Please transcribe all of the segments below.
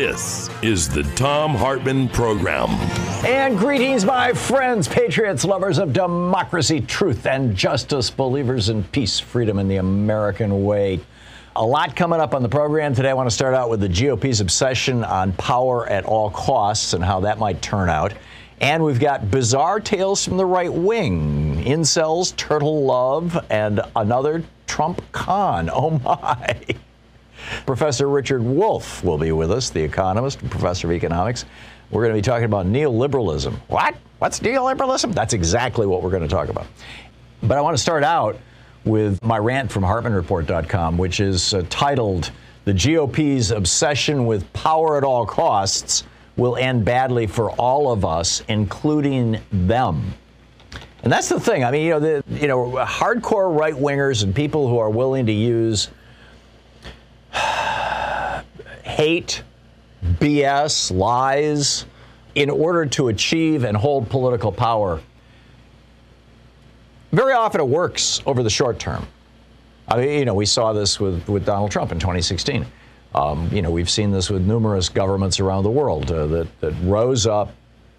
This is the Thom Hartmann Program. And greetings, my friends, patriots, lovers of democracy, truth, and justice, believers in peace, freedom, and the American way. A lot coming up on the program today. I want to start out with the GOP's obsession on power at all costs and how that might turn out. And we've got bizarre tales from the right wing incels, turtle love, and another Trump con. Oh my. Professor Richard Wolff will be with us, the economist and professor of economics. We're going to be talking about neoliberalism. What? What's neoliberalism? That's exactly what we're going to talk about. But I want to start out with my rant from HartmannReport.com, which is uh, titled The GOP's Obsession with Power at All Costs Will End Badly for All of Us, including them. And that's the thing. I mean, you know, the you know, hardcore right wingers and people who are willing to use hate, BS, lies in order to achieve and hold political power. Very often it works over the short term. I mean, you know, we saw this with, with Donald Trump in 2016. Um, you know, we've seen this with numerous governments around the world uh, that, that rose up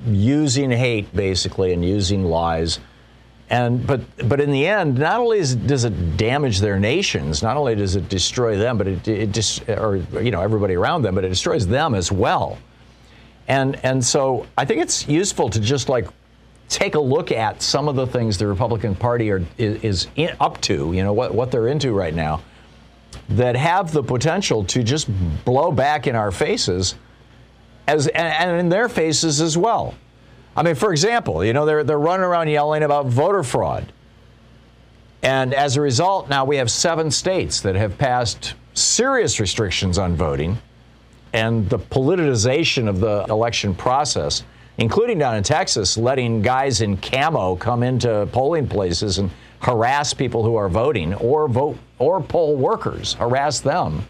using hate, basically, and using lies and but but in the end, not only is, does it damage their nations, not only does it destroy them, but it, it just or you know everybody around them, but it destroys them as well. And and so I think it's useful to just like take a look at some of the things the Republican Party are is, in, up to, you know what what they're into right now, that have the potential to just blow back in our faces, as and, and in their faces as well. I mean, for example, you know, they're, they're running around yelling about voter fraud. And as a result, now we have seven states that have passed serious restrictions on voting and the politicization of the election process, including down in Texas, letting guys in camo come into polling places and harass people who are voting or vote or poll workers, harass them.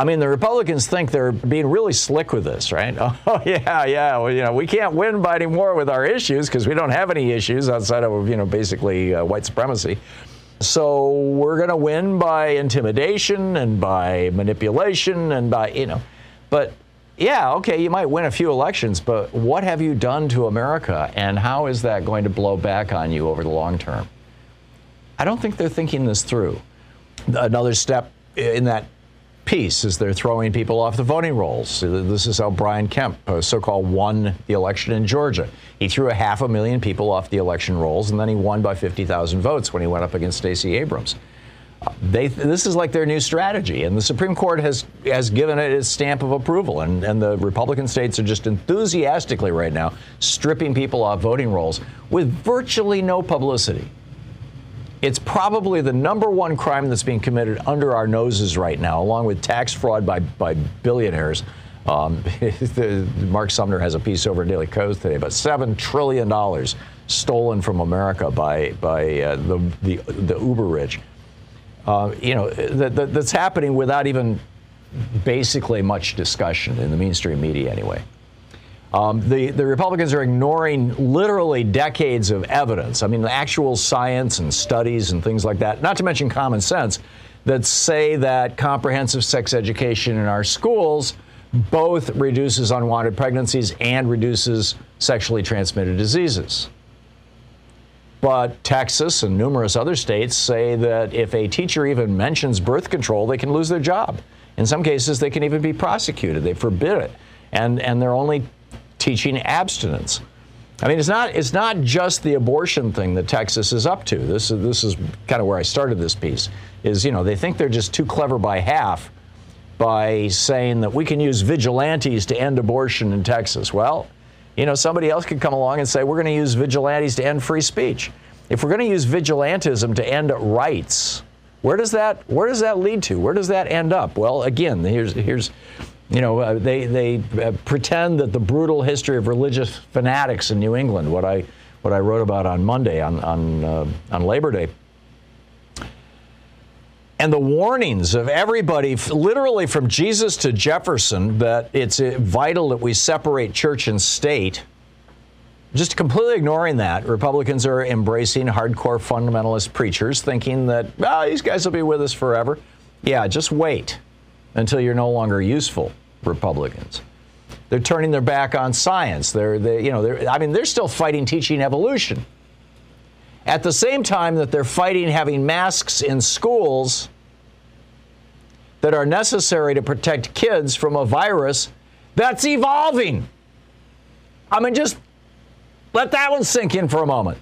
I mean, the Republicans think they're being really slick with this, right? Oh, yeah, yeah. Well, you know, we can't win by any more with our issues because we don't have any issues outside of, you know, basically uh, white supremacy. So we're going to win by intimidation and by manipulation and by, you know, but yeah, okay, you might win a few elections, but what have you done to America and how is that going to blow back on you over the long term? I don't think they're thinking this through. Another step in that piece as they're throwing people off the voting rolls. This is how Brian Kemp, uh, so called, won the election in Georgia. He threw a half a million people off the election rolls, and then he won by 50,000 votes when he went up against Stacey Abrams. Uh, they, this is like their new strategy, and the Supreme Court has has given it its stamp of approval, and, and the Republican states are just enthusiastically right now stripping people off voting rolls with virtually no publicity. It's probably the number one crime that's being committed under our noses right now, along with tax fraud by, by billionaires. Um, Mark Sumner has a piece over in Daily Kos today, but $7 trillion stolen from America by, by uh, the, the, the uber rich. Uh, you know, that, that's happening without even basically much discussion in the mainstream media anyway. Um, the, the Republicans are ignoring literally decades of evidence. I mean, actual science and studies and things like that, not to mention common sense, that say that comprehensive sex education in our schools both reduces unwanted pregnancies and reduces sexually transmitted diseases. But Texas and numerous other states say that if a teacher even mentions birth control, they can lose their job. In some cases, they can even be prosecuted. They forbid it. And, and they're only teaching abstinence. I mean, it's not, it's not just the abortion thing that Texas is up to. This is, this is kind of where I started this piece, is, you know, they think they're just too clever by half by saying that we can use vigilantes to end abortion in Texas. Well, you know, somebody else could come along and say we're going to use vigilantes to end free speech. If we're going to use vigilantism to end rights, where does that where does that lead to? Where does that end up? Well, again, here's here's you know, uh, they they uh, pretend that the brutal history of religious fanatics in New England, what I what I wrote about on Monday on on uh, on Labor Day, and the warnings of everybody, literally from Jesus to Jefferson, that it's uh, vital that we separate church and state. Just completely ignoring that, Republicans are embracing hardcore fundamentalist preachers, thinking that, oh, these guys will be with us forever. Yeah, just wait until you're no longer useful, Republicans. They're turning their back on science. They're, they, you know, they're, I mean, they're still fighting teaching evolution. At the same time that they're fighting having masks in schools that are necessary to protect kids from a virus that's evolving. I mean, just let that one sink in for a moment.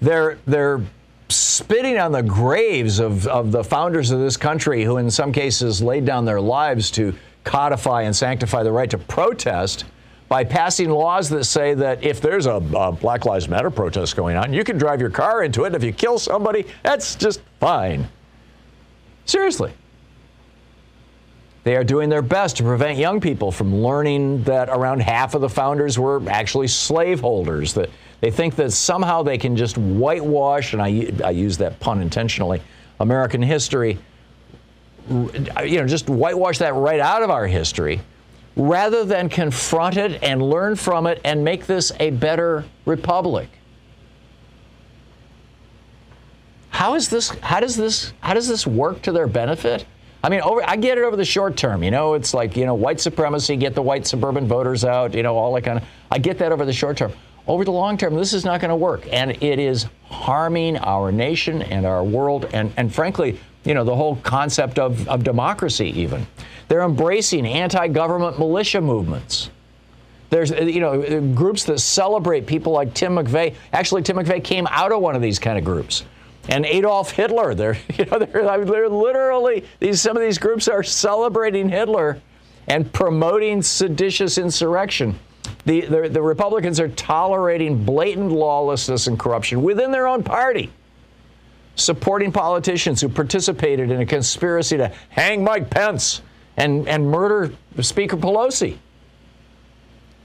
They're, they're spitting on the graves of, of the founders of this country who, in some cases, laid down their lives to codify and sanctify the right to protest by passing laws that say that if there's a, a, Black Lives Matter protest going on, you can drive your car into it. If you kill somebody, that's just fine. Seriously. They are doing their best to prevent young people from learning that around half of the founders were actually slaveholders. That they think that somehow they can just whitewash, and I, I use that pun intentionally, American history, you know, just whitewash that right out of our history rather than confront it and learn from it and make this a better republic. How is this how does this how does this work to their benefit? I mean, over, I get it over the short term. You know, it's like, you know, white supremacy, get the white suburban voters out, you know, all that kind of. I get that over the short term. Over the long term, this is not going to work. And it is harming our nation and our world and, and frankly, you know, the whole concept of, of democracy, even. They're embracing anti government militia movements. There's, uh, you know, uh, groups that celebrate people like Tim McVeigh. Actually, Tim McVeigh came out of one of these kind of groups. And Adolf Hitler, they're, you know, they're, they're literally, these, some of these groups are celebrating Hitler and promoting seditious insurrection. The, the, the Republicans are tolerating blatant lawlessness and corruption within their own party supporting politicians who participated in a conspiracy to hang Mike Pence and, and murder Speaker Pelosi.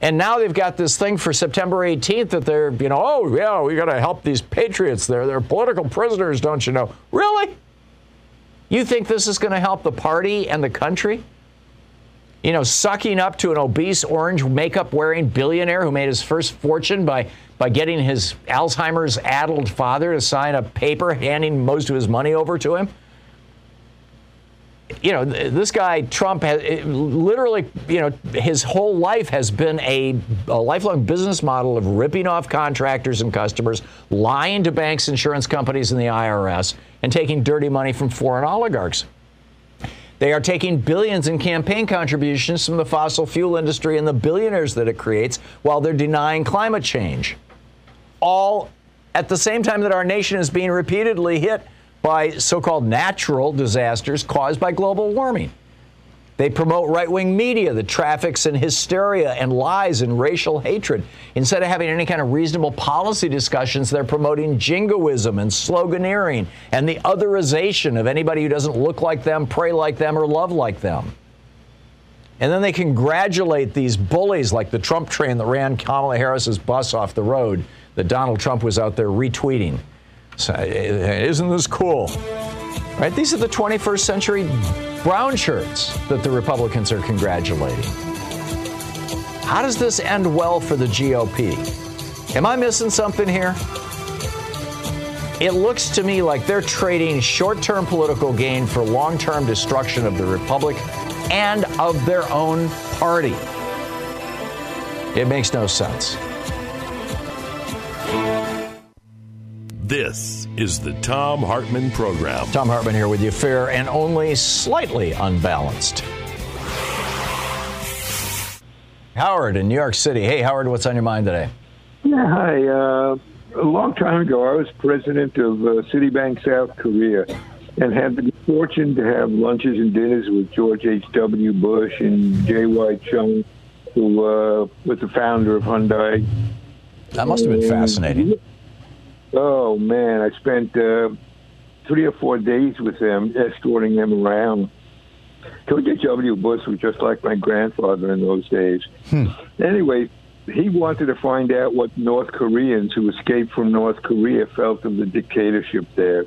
And now they've got this thing for September 18th that they're, you know, oh, yeah, we got to help these patriots. They're, they're political prisoners, don't you know? Really? You think this is going to help the party and the country? You know, sucking up to an obese orange makeup wearing billionaire who made his first fortune by, by getting his Alzheimer's addled father to sign a paper handing most of his money over to him? You know, this guy Trump has eh, literally, you know, his whole life has been a, a, lifelong business model of ripping off contractors and customers, lying to banks, insurance companies, and the IRS, and taking dirty money from foreign oligarchs. They are taking billions in campaign contributions from the fossil fuel industry and the billionaires that it creates while they're denying climate change. All at the same time that our nation is being repeatedly hit by so called natural disasters caused by global warming. They promote right wing media that traffics in hysteria and lies and racial hatred. Instead of having any kind of reasonable policy discussions, they're promoting jingoism and sloganeering and the otherization of anybody who doesn't look like them, pray like them, or love like them. And then they congratulate these bullies like the Trump train that ran Kamala Harris's bus off the road that Donald Trump was out there retweeting. So, eh, eh, isn't this cool? Right? These are the 21st century brown shirts that the Republicans are congratulating. How does this end well for the GOP? Am I missing something here? It looks to me like they're trading short term political gain for long term destruction of the Republic and of their own party. It makes no sense. This is the Thom Hartmann Program. Thom Hartmann here with you, fair and only slightly unbalanced. Howard in New York City. Hey, Howard, what's on your mind today? Yeah, hi. Uh, a long time ago, I was president of uh, Citibank South Korea and had the fortune to have lunches and dinners with George H.W. Bush and J.Y. Chung, who uh, was the founder of Hyundai. That must have been fascinating. Oh, man. I spent uh, three or four days with them, escorting them around. George H.W. Bush was just like my grandfather in those days. Hmm. Anyway, he wanted to find out what North Koreans who escaped from North Korea felt of the dictatorship there.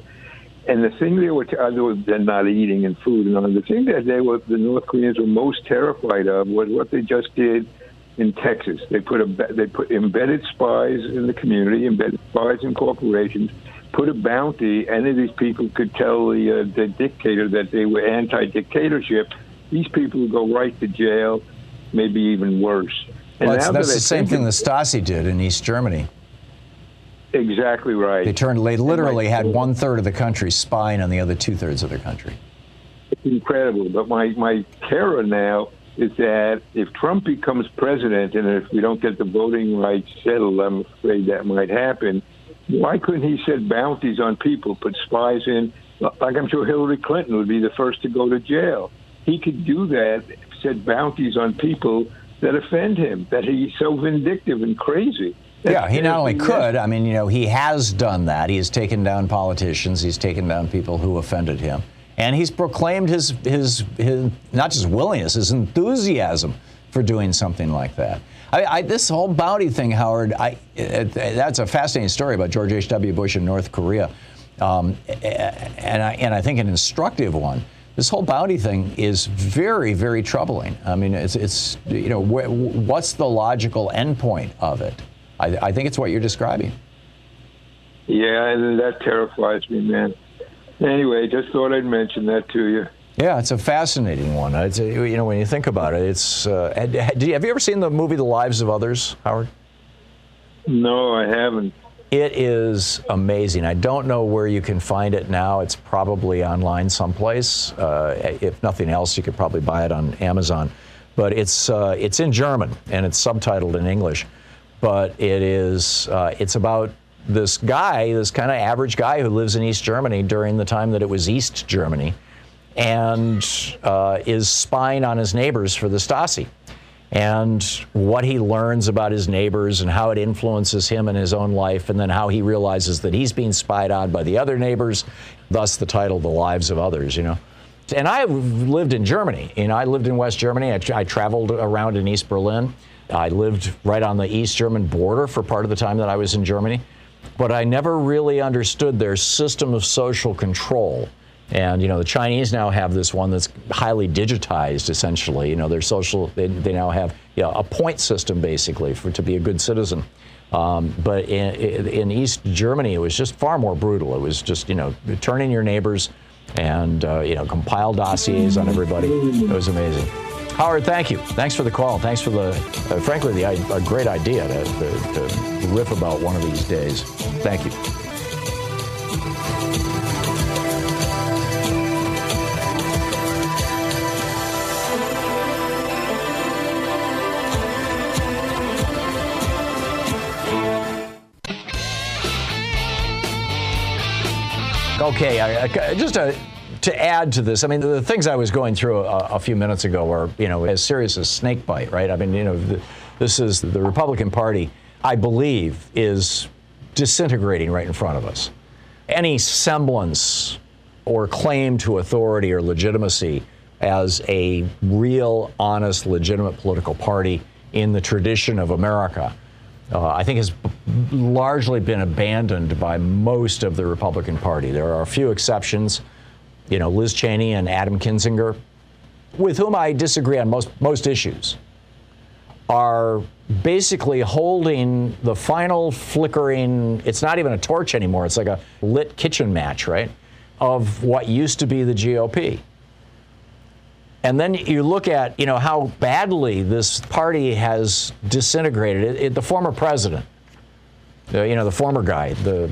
And the thing they were, other than not eating and food and all, the thing that they were, the North Koreans were most terrified of was what they just did in Texas. They put a, they put embedded spies in the community, embedded spies in corporations, put a bounty. Any of these people could tell the uh, the dictator that they were anti-dictatorship. These people would go right to jail, maybe even worse. And well, that's, that's the same thing the Stasi did in East Germany. Exactly right. They turned. They literally had one third of the country spying on the other two thirds of the country. It's incredible. But my my terror now is that if Trump becomes president and if we don't get the voting rights settled, I'm afraid that might happen. Why couldn't he set bounties on people, put spies in? Like I'm sure Hillary Clinton would be the first to go to jail. He could do that, set bounties on people that offend him, that he's so vindictive and crazy. Yeah, he not only could, I mean, you know, he has done that. He has taken down politicians, he's taken down people who offended him. And he's proclaimed his, his, his not just willingness, his enthusiasm for doing something like that. I, I, this whole bounty thing, Howard, I, it, that's a fascinating story about George H.W. Bush in North Korea. Um, and, I, and I think an instructive one. This whole bounty thing is very, very troubling. I mean, it's, it's you know, wh- what's the logical endpoint of it? I, I think it's what you're describing. Yeah, that terrifies me, man. Anyway, just thought I'd mention that to you. Yeah, it's a fascinating one. It's you know, when you think about it, it's. Uh, have you ever seen the movie The Lives of Others, Howard? No, I haven't. It is amazing. I don't know where you can find it now. It's probably online someplace. Uh, if nothing else, you could probably buy it on Amazon. But it's uh, it's in German and it's subtitled in English but it is uh, it's about this guy, this kind of average guy who lives in East Germany during the time that it was East Germany, and uh, is spying on his neighbors for the Stasi. And what he learns about his neighbors and how it influences him in his own life, and then how he realizes that he's being spied on by the other neighbors, thus the title, The Lives of Others, you know. And I lived in Germany. You know, I lived in West Germany. I, I traveled around in East Berlin. I lived right on the East German border for part of the time that I was in Germany, but I never really understood their system of social control. And you know, the Chinese now have this one that's highly digitized, essentially. You know, their social they, they now have you know, a point system basically for to be a good citizen. Um, but in, in, East Germany, it was just far more brutal. It was just you know turning your neighbors and uh, you know compile dossiers on everybody. It was amazing. Howard, thank you. Thanks for the call. Thanks for the, uh, frankly, the, a great idea to, to, to riff about one of these days. Thank you. Okay, I, I, just a to add to this, I mean, the things I was going through a, a few minutes ago are, you know, as serious as snake bite, right? I mean, you know, this is the Republican Party, I believe, is disintegrating right in front of us. Any semblance or claim to authority or legitimacy as a real, honest, legitimate political party in the tradition of America, uh, I think has largely been abandoned by most of the Republican Party. There are a few exceptions you know, Liz Cheney and Adam Kinzinger, with whom I disagree on most, most issues, are basically holding the final flickering, it's not even a torch anymore, it's like a lit kitchen match, right, of what used to be the GOP. And then you look at, you know, how badly this party has disintegrated. It, it, the former president, the, you know, the former guy, the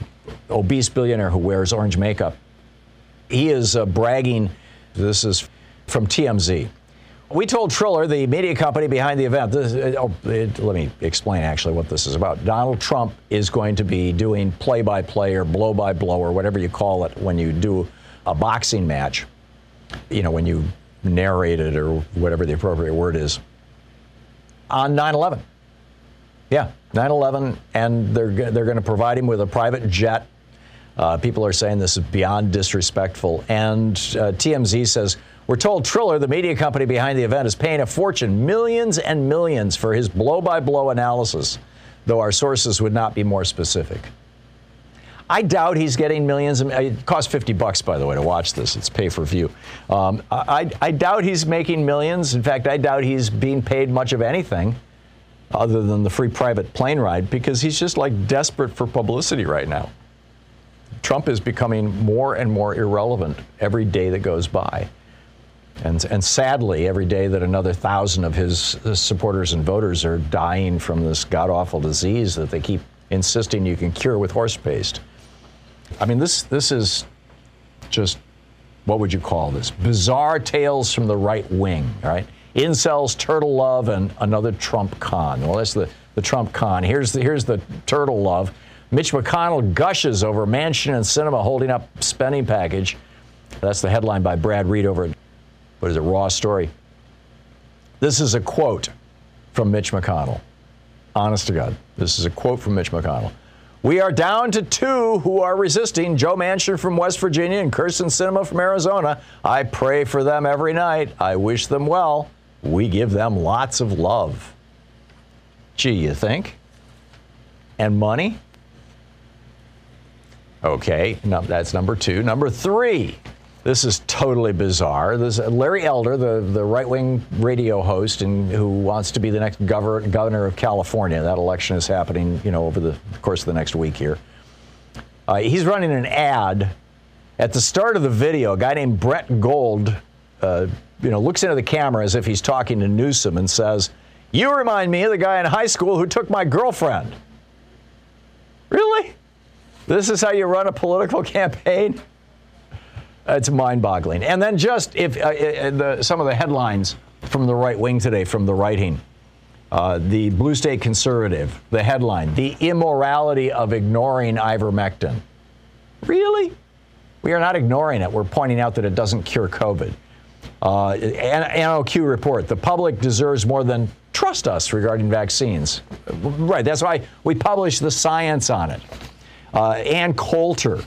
obese billionaire who wears orange makeup. He is uh, bragging. This is from TMZ. We told Triller, the media company behind the event, this, uh, oh, it, let me explain actually what this is about. Donald Trump is going to be doing play by play or blow by blow or whatever you call it when you do a boxing match. You know, when you narrate it or whatever the appropriate word is on 9 11. Yeah, 9 11, and they're, they're going to provide him with a private jet. Uh, people are saying this is beyond disrespectful. And uh, TMZ says, We're told Triller, the media company behind the event, is paying a fortune, millions and millions, for his blow by blow analysis, though our sources would not be more specific. I doubt he's getting millions. It costs 50 bucks, by the way, to watch this. It's pay for view. Um, I, I doubt he's making millions. In fact, I doubt he's being paid much of anything other than the free private plane ride because he's just like desperate for publicity right now. Trump is becoming more and more irrelevant every day that goes by. And, and sadly, every day that another thousand of his, his supporters and voters are dying from this god awful disease that they keep insisting you can cure with horse paste. I mean, this, this is just, what would you call this? Bizarre tales from the right wing, right? Incels, turtle love, and another Trump con. Well, that's the, the Trump con. Here's the, here's the turtle love. Mitch McConnell gushes over Manchin and Sinema holding up spending package. That's the headline by Brad Reed over at, what is it, Raw Story. This is a quote from Mitch McConnell. Honest to God, this is a quote from Mitch McConnell. We are down to two who are resisting Joe Manchin from West Virginia and Kyrsten Sinema from Arizona. I pray for them every night. I wish them well. We give them lots of love. Gee, you think? And money? Okay, no, that's number two. Number three, this is totally bizarre. This Larry Elder, the, the right wing radio host, and who wants to be the next governor, governor of California. That election is happening, you know, over the course of the next week here. Uh, he's running an ad. At the start of the video, a guy named Brett Gold, uh, you know, looks into the camera as if he's talking to Newsom and says, "You remind me of the guy in high school who took my girlfriend." Really? This is how you run a political campaign? It's mind-boggling. And then just if uh, uh, the, some of the headlines from the right wing today, from the writing, uh, the Blue State Conservative, the headline: "The immorality of ignoring ivermectin." Really? We are not ignoring it. We're pointing out that it doesn't cure COVID. Uh, NOQ report: The public deserves more than trust us regarding vaccines. Right. That's why we publish the science on it. Uh, Ann Coulter,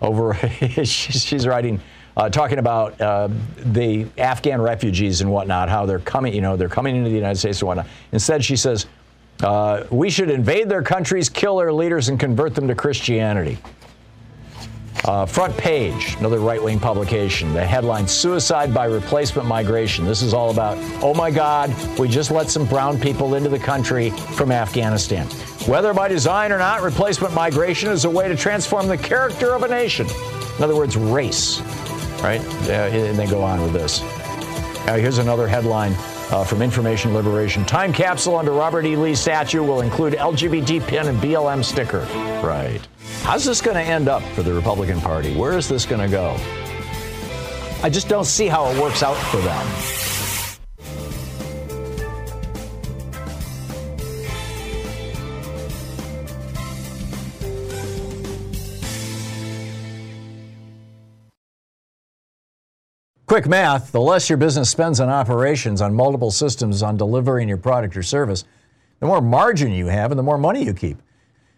over she's writing, uh, talking about uh, the Afghan refugees and whatnot, how they're coming, you know, they're coming into the United States and whatnot. Instead, she says, uh, we should invade their countries, kill their leaders, and convert them to Christianity. Uh, front page, another right wing publication. The headline Suicide by Replacement Migration. This is all about, oh my God, we just let some brown people into the country from Afghanistan. Whether by design or not, replacement migration is a way to transform the character of a nation. In other words, race, right? Uh, and they go on with this. Uh, here's another headline uh, from Information Liberation. Time capsule under Robert E. Lee statue will include LGBT pin and BLM sticker. Right. How's this going to end up for the Republican Party? Where is this going to go? I just don't see how it works out for them. Quick math the less your business spends on operations, on multiple systems, on delivering your product or service, the more margin you have and the more money you keep.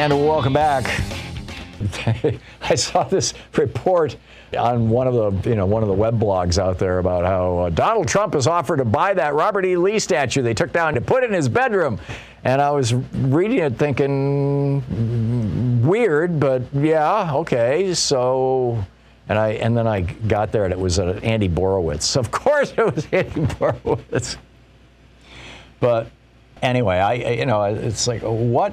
And welcome back. I saw this report on one of the you know one of the web blogs out there about how uh, Donald Trump has offered to buy that Robert E. Lee statue they took down to put in his bedroom. And I was reading it thinking weird, but yeah, okay. So and I and then I got there and it was uh, Andy Borowitz. Of course it was Andy Borowitz. But anyway, I you know it's like what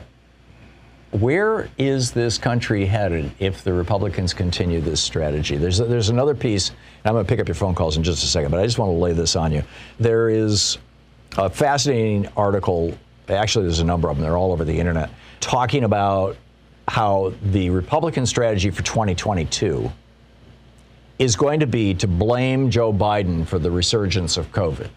where is this country headed if the Republicans continue this strategy? There's, there's another piece, and I'm going to pick up your phone calls in just a second, but I just want to lay this on you. There is a fascinating article, actually, there's a number of them, they're all over the internet, talking about how the Republican strategy for 2022 is going to be to blame Joe Biden for the resurgence of COVID.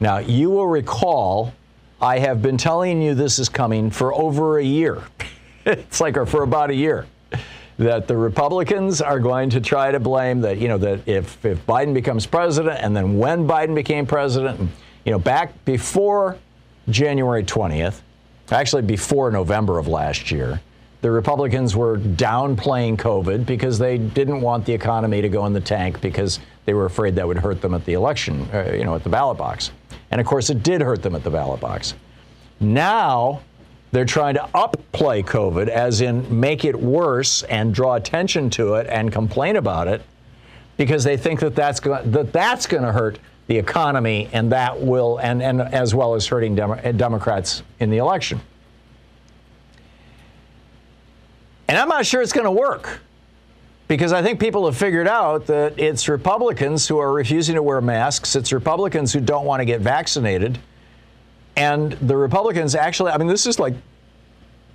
Now, you will recall I have been telling you this is coming for over a year. it's like for about a year that the Republicans are going to try to blame that, you know, that if, if Biden becomes president and then when Biden became president, you know, back before January 20th, actually before November of last year, the Republicans were downplaying COVID because they didn't want the economy to go in the tank because they were afraid that would hurt them at the election, uh, you know, at the ballot box. And of course, it did hurt them at the ballot box. Now, they're trying to upplay COVID, as in make it worse and draw attention to it and complain about it, because they think that that's go- that that's going to hurt the economy and that will and and as well as hurting Demo- eh, Democrats in the election. And I'm not sure it's going to work because I think people have figured out that it's Republicans who are refusing to wear masks, it's Republicans who don't want to get vaccinated. And the Republicans actually, I mean, this is like,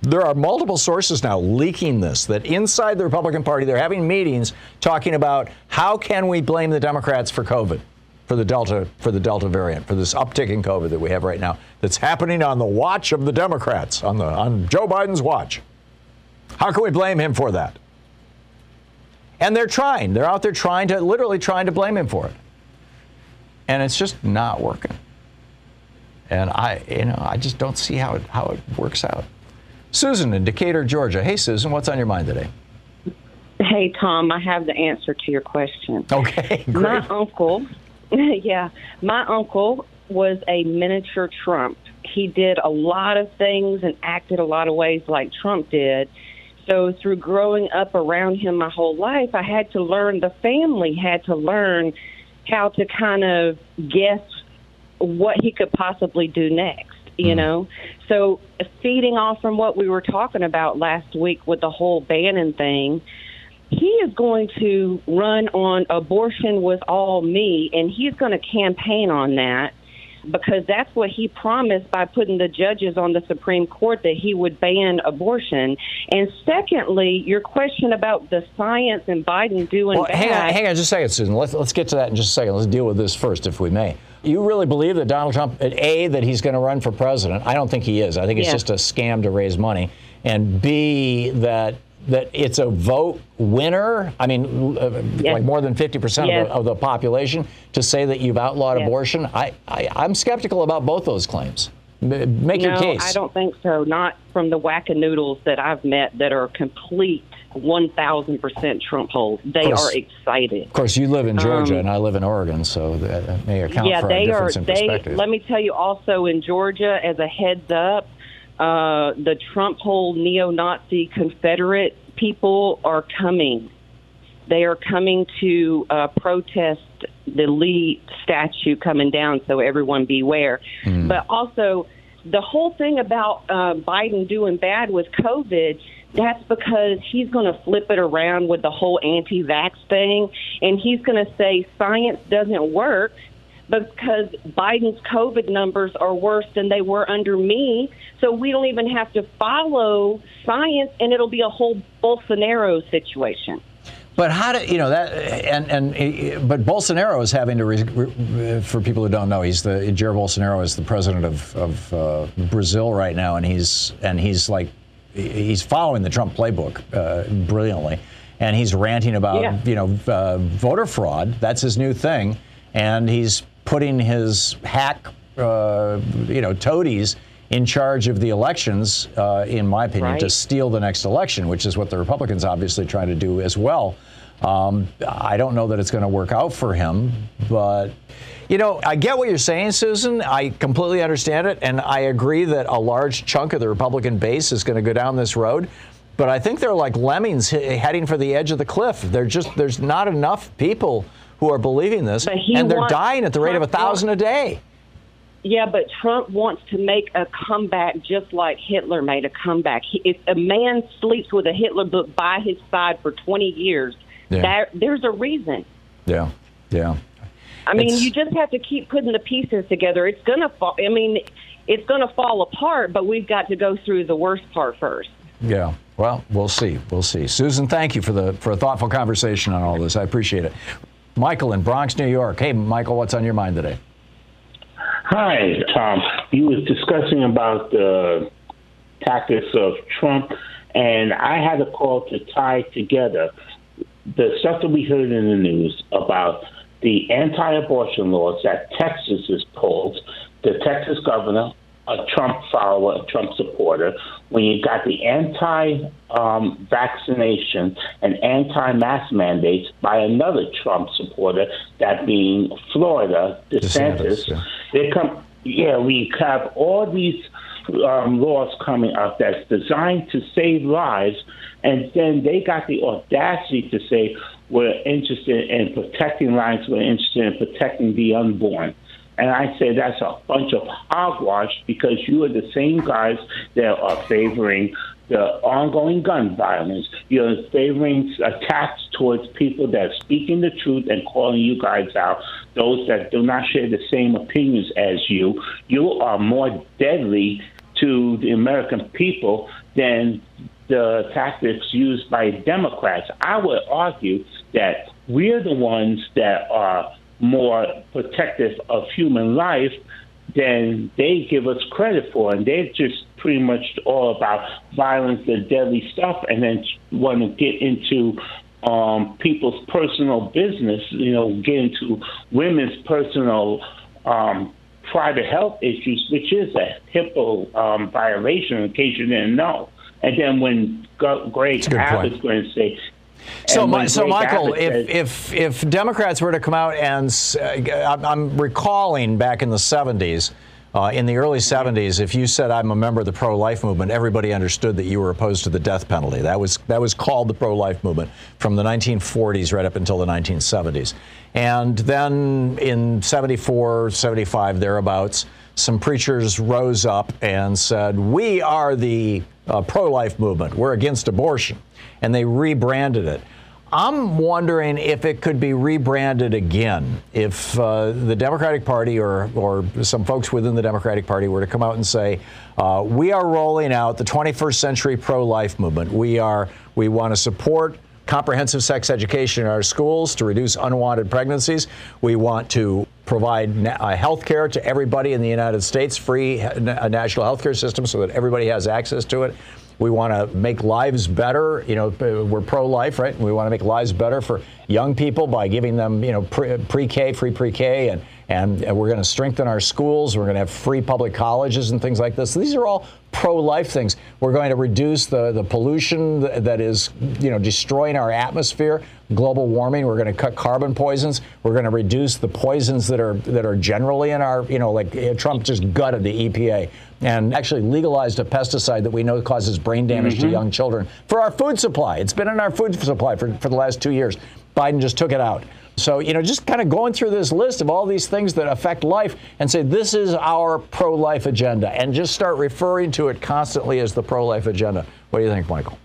there are multiple sources now leaking this that inside the Republican Party, they're having meetings talking about how can we blame the Democrats for COVID, for the Delta, for the Delta variant, for this uptick in COVID that we have right now that's happening on the watch of the Democrats, on the on Joe Biden's watch. How can we blame him for that? And they're trying. They're out there trying to, literally trying to blame him for it. And it's just not working. And I, you know, I just don't see how it, how it works out. Susan in Decatur, Georgia. Hey, Susan, what's on your mind today? Hey, Tom, I have the answer to your question. Okay, great. My uncle, yeah, my uncle was a miniature Trump. He did a lot of things and acted a lot of ways like Trump did. So, through growing up around him my whole life, I had to learn, the family had to learn how to kind of guess what he could possibly do next, you mm-hmm. know? So, feeding off from what we were talking about last week with the whole Bannon thing, he is going to run on abortion was all me, and he's going to campaign on that because that's what he promised by putting the judges on the Supreme Court that he would ban abortion. And secondly, your question about the science and Biden doing Well, bad. hang on, hang on just a second, Susan. Let's, let's get to that in just a second. Let's deal with this first, if we may. You really believe that Donald Trump, A, that he's going to run for president? I don't think he is. I think it's Yeah. just a scam to raise money. And B, that that it's a vote winner. I mean, uh, Yes. like more than 50% Yes. of, the, of the population to say that you've outlawed Yes. abortion. I, I, I'm skeptical about both those claims. M- Make your no, case. I don't think so. Not from the wackadoodles that I've met that are complete 1,000% Trump holes. They course. are excited. Of course, you live in Georgia Um, and I live in Oregon, so that may account yeah, for a they are. difference in They perspective. let me tell you also in Georgia, as a heads up, uh, the Trump hole neo-Nazi Confederate people are coming. They are coming to uh, protest the Lee statue coming down. So everyone beware. Hmm. But also, the whole thing about uh, Biden doing bad with COVID, that's because he's going to flip it around with the whole anti vax thing, and he's going to say science doesn't work because Biden's COVID numbers are worse than they were under me. So we don't even have to follow science, and it'll be a whole Bolsonaro situation. But how do you know that? And and but Bolsonaro is having to, re, for people who don't know, he's the Jair Bolsonaro is the president of of uh, Brazil right now, and he's and he's like he's following the Trump playbook uh, brilliantly, and he's ranting about yeah. you know uh, voter fraud. That's his new thing, and he's putting his hack uh, you know toadies in charge of the elections, uh, in my opinion, right. to steal the next election, which is what the Republicans obviously trying to do as well. Um, I don't know that it's going to work out for him, but you know, I get what you're saying, Susan. I completely understand it, and I agree that a large chunk of the Republican base is going to go down this road. But I think they're like lemmings heading for the edge of the cliff. They're just there's not enough people who are believing this, and they're dying at the rate of a thousand a day. Yeah, but Trump wants to make a comeback just like Hitler made a comeback. He, if a man sleeps with a Hitler book by his side for 20 years, yeah. that, there's a reason. Yeah, yeah. I mean, it's, you just have to keep putting the pieces together. It's going to fall. I mean, it's going to fall apart, but we've got to go through the worst part first. Yeah. Well, we'll see. We'll see. Susan, thank you for the for a thoughtful conversation on all this. I appreciate it. Michael in Bronx, New York. Hey, Michael, what's on your mind today? Hi, Tom. You was discussing about the tactics of Trump, and I had a call to tie together the stuff that we heard in the news about the anti-abortion laws that Texas has pulled. The Texas governor a Trump follower, a Trump supporter, when you got the anti um, vaccination and anti mask mandates by another Trump supporter, that being Florida, DeSantis, DeSantis yeah. they come, yeah, we have all these um, laws coming up that's designed to save lives, and then they got the audacity to say, we're interested in protecting lives, we're interested in protecting the unborn. And I say that's a bunch of hogwash because you are the same guys that are favoring the ongoing gun violence. You're favoring attacks towards people that are speaking the truth and calling you guys out. Those that do not share the same opinions as you. You are more deadly to the American people than the tactics used by Democrats. I would argue that we're the ones that are more protective of human life than they give us credit for. And they're just pretty much all about violence and deadly stuff and then want to get into um, people's personal business, you know, get into women's personal um, private health issues, which is a HIPAA um, violation, in case you didn't know. And then when Greg Abbott's going to say, so, my, so Michael, if, if, if Democrats were to come out and uh, I'm recalling back in the 70s, uh, in the early 70s, if you said I'm a member of the pro-life movement, everybody understood that you were opposed to the death penalty. That was that was called the pro-life movement from the 1940s right up until the 1970s. And then in 74, 75 thereabouts, some preachers rose up and said, "We are the uh, pro-life movement. We're against abortion." and they rebranded it. I'm wondering if it could be rebranded again. If uh, the Democratic Party or, or some folks within the Democratic Party were to come out and say, uh, we are rolling out the 21st century pro life movement. We, are, we want to support comprehensive sex education in our schools to reduce unwanted pregnancies. We want to provide uh, health care to everybody in the United States, free a national health care system so that everybody has access to it. We want to make lives better. You know, we're pro-life, right? We want to make lives better for young people by giving them, you know, pre-K, free pre-K, and and we're going to strengthen our schools. We're going to have free public colleges and things like this. So These are all pro-life things. We're going to reduce the, the pollution that is, you know, destroying our atmosphere, global warming. We're going to cut carbon poisons. We're going to reduce the poisons that are that are generally in our, you know, like Trump just gutted the EPA and actually legalized a pesticide that we know causes brain damage mm-hmm. to young children for our food supply. It's been in our food supply for, for the last two years. Biden just took it out. So, you know, just kind of going through this list of all these things that affect life and say, this is our pro life agenda, and just start referring to it constantly as the pro life agenda. What do you think, Michael?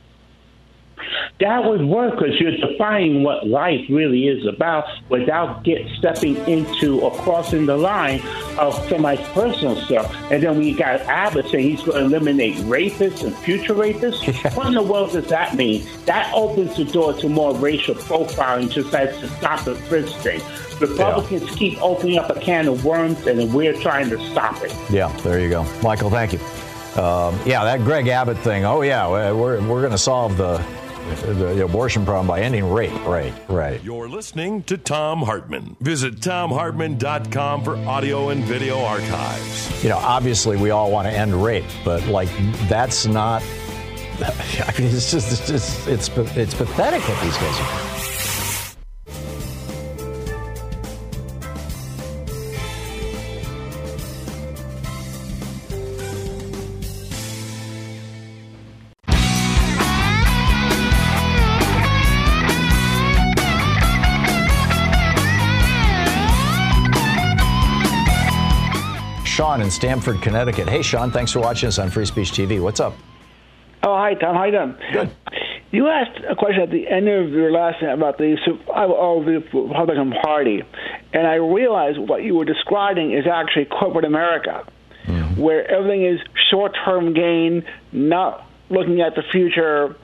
That would work because you're defining what life really is about without get stepping into or crossing the line of somebody's personal stuff. And then we got Abbott saying he's going to eliminate rapists and future rapists. Yeah. What in the world does that mean? That opens the door to more racial profiling, just as to stop the first thing. Republicans yeah. keep opening up a can of worms, and we're trying to stop it. Yeah, there you go, Michael. Thank you. Um, yeah, that Greg Abbott thing. Oh yeah, we're we're going to solve the the abortion problem by ending rape. Right, right. You're listening to Thom Hartmann. Visit thomhartmann.com for audio and video archives. You know, obviously we all want to end rape, but like that's not. I mean, it's just it's just, it's it's pathetic what these guys are. In Stamford, Connecticut. Hey, Sean, thanks for watching us on Free Speech TV. What's up? Oh, hi, Thom. How you doing? Good. You asked a question at the end of your last about the of the Republican Party, and I realized what you were describing is actually corporate America, mm-hmm. where everything is short-term gain, not looking at the future.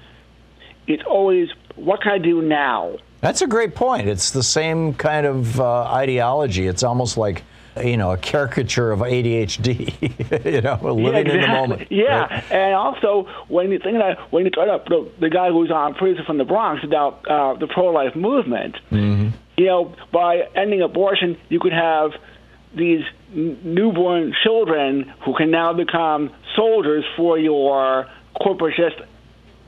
It's always what can I do now. That's a great point. It's the same kind of uh, ideology. It's almost like you know, a caricature of ADHD, you know, living yeah, exactly. in the moment. Yeah, right? and also when you think that when you talk about the, the guy who's on prison from the Bronx about uh, the pro-life movement, mm-hmm. you know, by ending abortion, you could have these n- newborn children who can now become soldiers for your corporatist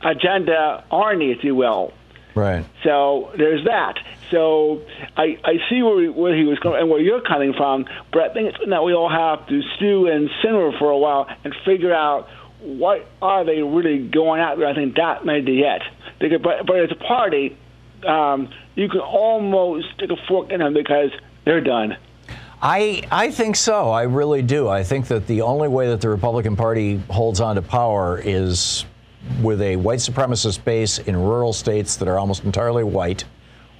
agenda army, if you will. Right. So there's that. So I, I see where, where he was going and where you're coming from, but I think it's that we all have to stew and simmer for a while and figure out what are they really going after. I think that may be it. Because, but, but as a party, um, you can almost stick a fork in them because they're done. I, I think so. I really do. I think that the only way that the Republican Party holds on to power is with a white supremacist base in rural states that are almost entirely white,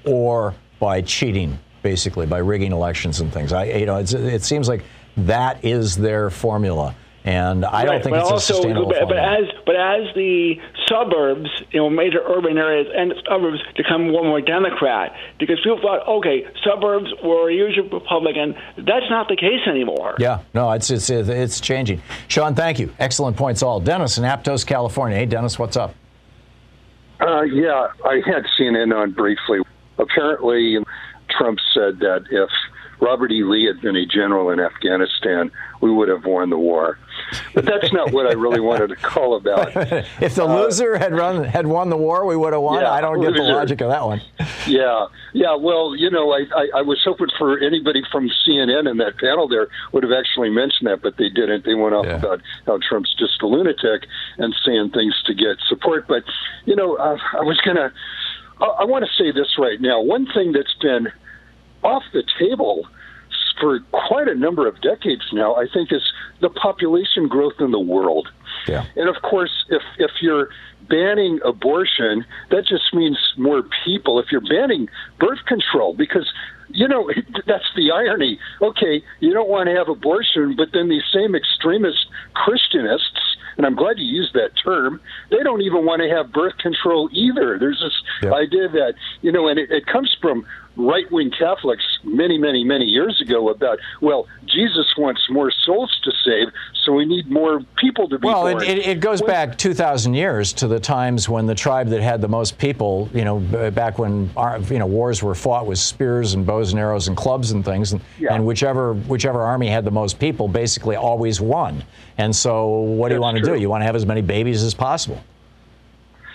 or by cheating, basically by rigging elections and things. I, you know, it seems like that is their formula. And I don't think but it's also, a sustainable but, but as but as the suburbs, you know, major urban areas and suburbs become more and more Democrat, because people thought, okay, suburbs were usually Republican. That's not the case anymore. Yeah, no, it's it's it's changing. Sean, thank you. Excellent points all. Dennis in Aptos, California. Hey, Dennis, what's up? Uh, yeah, I had CNN on briefly. Apparently, Trump said that if Robert E. Lee had been a general in Afghanistan, we would have won the war. But that's not what I really wanted to call about. if the uh, loser had run had won the war, we would have won. Yeah, I don't get the logic of that one. Yeah, yeah. Well, you know, I, I, I was hoping for anybody from CNN in that panel there would have actually mentioned that, but they didn't. They went off yeah. about how Trump's just a lunatic and saying things to get support. But you know, uh, I was gonna. I, I want to say this right now. One thing that's been off the table for quite a number of decades now, I think, is the population growth in the world. Yeah. And of course, if if you're banning abortion, that just means more people. If you're banning birth control, because you know that's the irony. Okay, you don't want to have abortion, but then these same extremist Christianists and I'm glad you used that term. They don't even want to have birth control either. There's this yep. idea that you know, and it, it comes from right wing Catholics many, many, many years ago about, well, Jesus wants more souls to save, so we need more people to be well, born. Well, it, it, goes back 2,000 years to the times when the tribe that had the most people, you know, back when our, you know wars were fought with spears and bows and arrows and clubs and things, and, yeah. and whichever whichever army had the most people basically always won. And so, what do you want to do? You want to have as many babies as possible.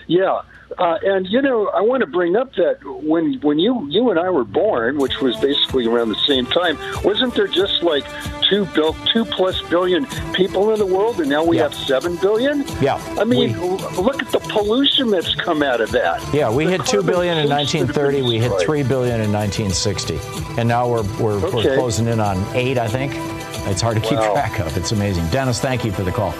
Yeah, uh, and you know, I want to bring up that when when you you and I were born, which was basically around the same time, wasn't there just like two two plus billion people in the world, and now we Yeah. have seven billion? Yeah. I mean, We- look at the pollution that's come out of that. Yeah, we The hit two billion in sinks that have 1930. We hit three billion in 1960, and now we're we're, we're closing in on eight. I think it's hard to keep Wow. track of. It's amazing. Dennis, thank you for the call.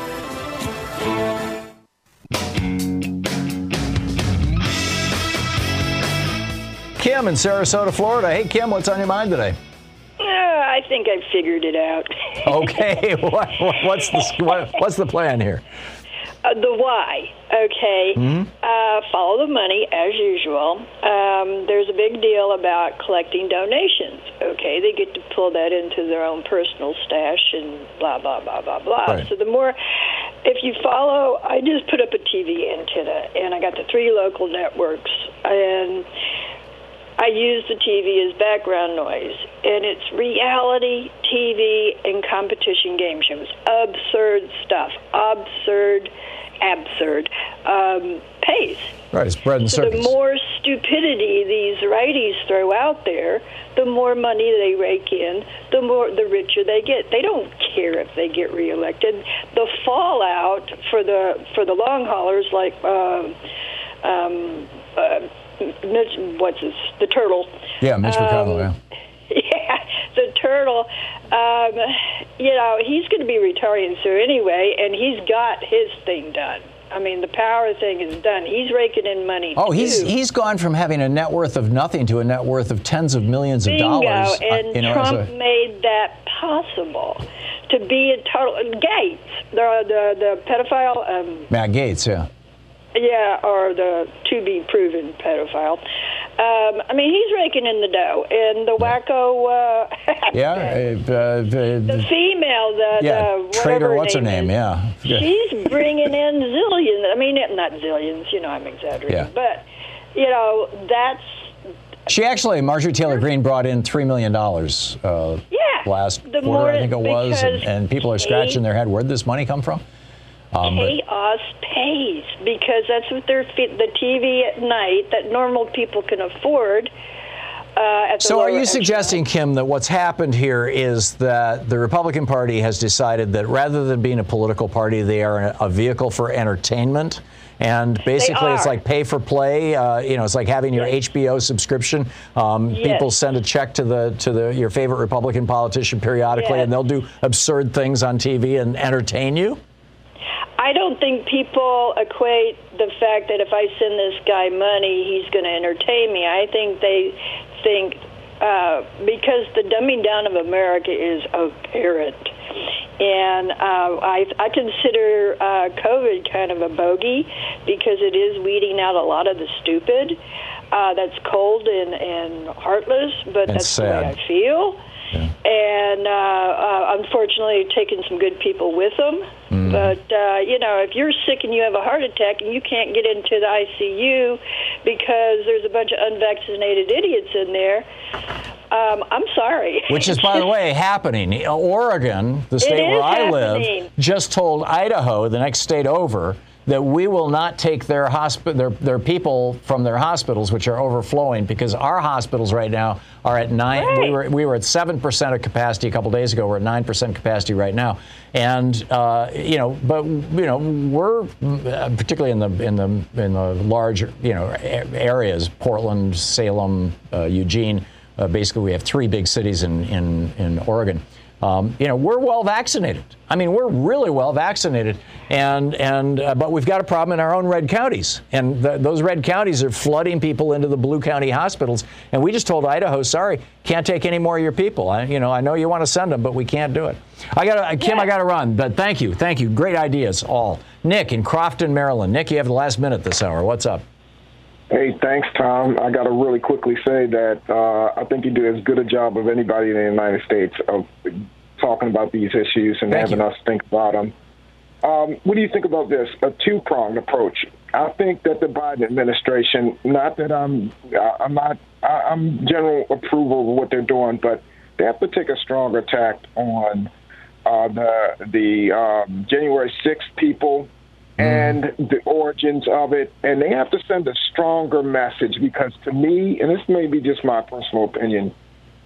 Kim in Sarasota, Florida. Hey, Kim, what's on your mind today? Uh, I think I've figured it out. Okay, what, what, what's the what, what's the plan here? Uh, the why, okay? Mhm. Uh, follow the money as usual. Um, there's a big deal about collecting donations, okay? They get to pull that into their own personal stash and blah, blah, blah, blah, blah. Right. So the more, if you follow, I just put up a TV antenna and I got the three local networks and I use the TV as background noise, and it's reality TV and competition game shows. Absurd stuff. Absurd, absurd. Um, pays. Right, it's bread and So circus. the more stupidity these righties throw out there, the more money they rake in, the more the richer they get. They don't care if they get reelected. The fallout for the for the long haulers like um, um, uh, what's his the turtle. Yeah, Mitch McConnell. Um, yeah. Yeah, the turtle. Um, you know, he's going to be retiring soon anyway, and he's got his thing done. I mean, the power thing is done. He's raking in money. Oh, he's he's gone from having a net worth of nothing to a net worth of tens of millions of Bingo, dollars. uh, and you know, Trump a- made that possible to be a total Gaetz, the the the pedophile. Um, Matt Gaetz, yeah. Yeah, or the to be proven pedophile. Um, I mean, he's raking in the dough, and the wacko. Uh, Yeah, uh, uh, the the, female, the, yeah, the traitor. What's her name is, Yeah. She's bringing in zillions. I mean, not zillions. You know, I'm exaggerating, Yeah. but you know, that's She actually, Marjorie Taylor Greene, brought in three million dollars uh, Yeah, last quarter, I think it was, and, and people are scratching their head. Where'd this money come from? Um, but- chaos pays because that's what they're fe- the TV at night that normal people can afford. Uh, at the So, are you suggesting, Kim, that what's happened here is that the Republican Party has decided that rather than being a political party, they are a vehicle for entertainment? And basically, it's like pay for play. Uh, you know, it's like having your HBO subscription. Um, Yes. People send a check to the to the your favorite Republican politician periodically, Yes. and they'll do absurd things on TV and entertain you. I don't think people equate the fact that if I send this guy money, he's going to entertain me. I think they think uh, because the dumbing down of America is apparent. And uh, I, I consider uh, COVID kind of a bogey because it is weeding out a lot of the stupid. Uh, that's cold and, and heartless, but And that's sad. the way I feel. And uh, uh, unfortunately, taking some good people with them. Mm. But uh, you know, if you're sick and you have a heart attack and you can't get into the ICU because there's a bunch of unvaccinated idiots in there, um, I'm sorry. Which is, by the way, happening. Oregon, the state where I happening. live, just told Idaho, the next state over, that we will not take their hospi- their, their people from their hospitals, which are overflowing, because our hospitals right now are at nine. We were we were at seven percent of capacity a couple days ago. We're at nine percent capacity right now, and uh, you know, but you know, we're uh, particularly in the in the in the large you know areas, Portland, Salem, uh, Eugene. Uh, basically, we have three big cities in in, in Oregon. Um, you know, we're well vaccinated. I mean, we're really well vaccinated, and and uh, but we've got a problem in our own red counties, and th- those red counties are flooding people into the blue county hospitals. And we just told Idaho, sorry, can't take any more of your people. I, you know, I know you want to send them, but we can't do it. I got to, Kim, I got to run, but thank you, thank you, great ideas all. Nick in Crofton, Maryland. Nick, you have the last minute this hour. What's up? Hey, thanks, Thom. I got to really quickly say that uh, I think you do as good a job of anybody in the United States of talking about these issues and Thank having you. us think about them. Um, what do you think about this? A two-pronged approach. I think that the Biden administration, not that I'm, I'm not, I'm general approval of what they're doing, but they have to take a stronger tact on uh, the the um, January 6th people and the origins of it, and they have to send a stronger message because to me, and this may be just my personal opinion,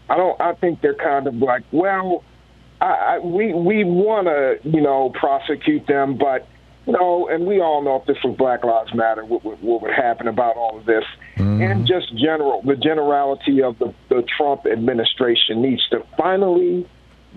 I don't. I think they're kind of like, well, I, I, we we want to, you know, prosecute them, but you know, and we all know if this was Black Lives Matter, what, what, what would happen about all of this, mm. and just general, the generality of the, the Trump administration needs to finally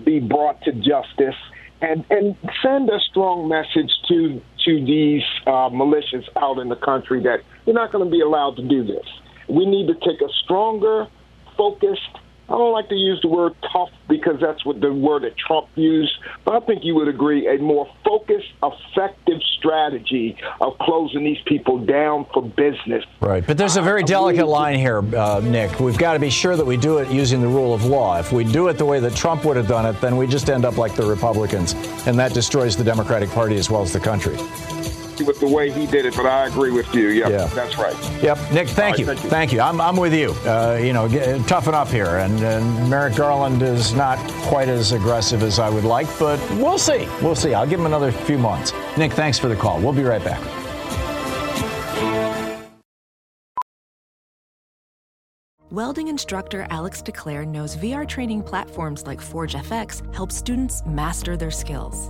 be brought to justice and and send a strong message to to these uh, militias out in the country that you're not going to be allowed to do this. We need to take a stronger, focused I don't like to use the word tough because that's what the word that Trump used, but I think you would agree a more focused, effective strategy of closing these people down for business. Right, but there's a very delicate line here, uh, Nick. We've got to be sure that we do it using the rule of law. If we do it the way that Trump would have done it, then we just end up like the Republicans, and that destroys the Democratic Party as well as the country with the way he did it, but I agree with you. Yep, yeah, that's right. Yep, Nick, thank, right, you. thank you. Thank you. I'm, I'm with you. Uh, you know, get, toughen up here. And, and Merrick Garland is not quite as aggressive as I would like, but we'll see. We'll see. I'll give him another few months. Nick, thanks for the call. We'll be right back. Welding instructor Alex DeClaire knows VR training platforms like Forge FX help students master their skills.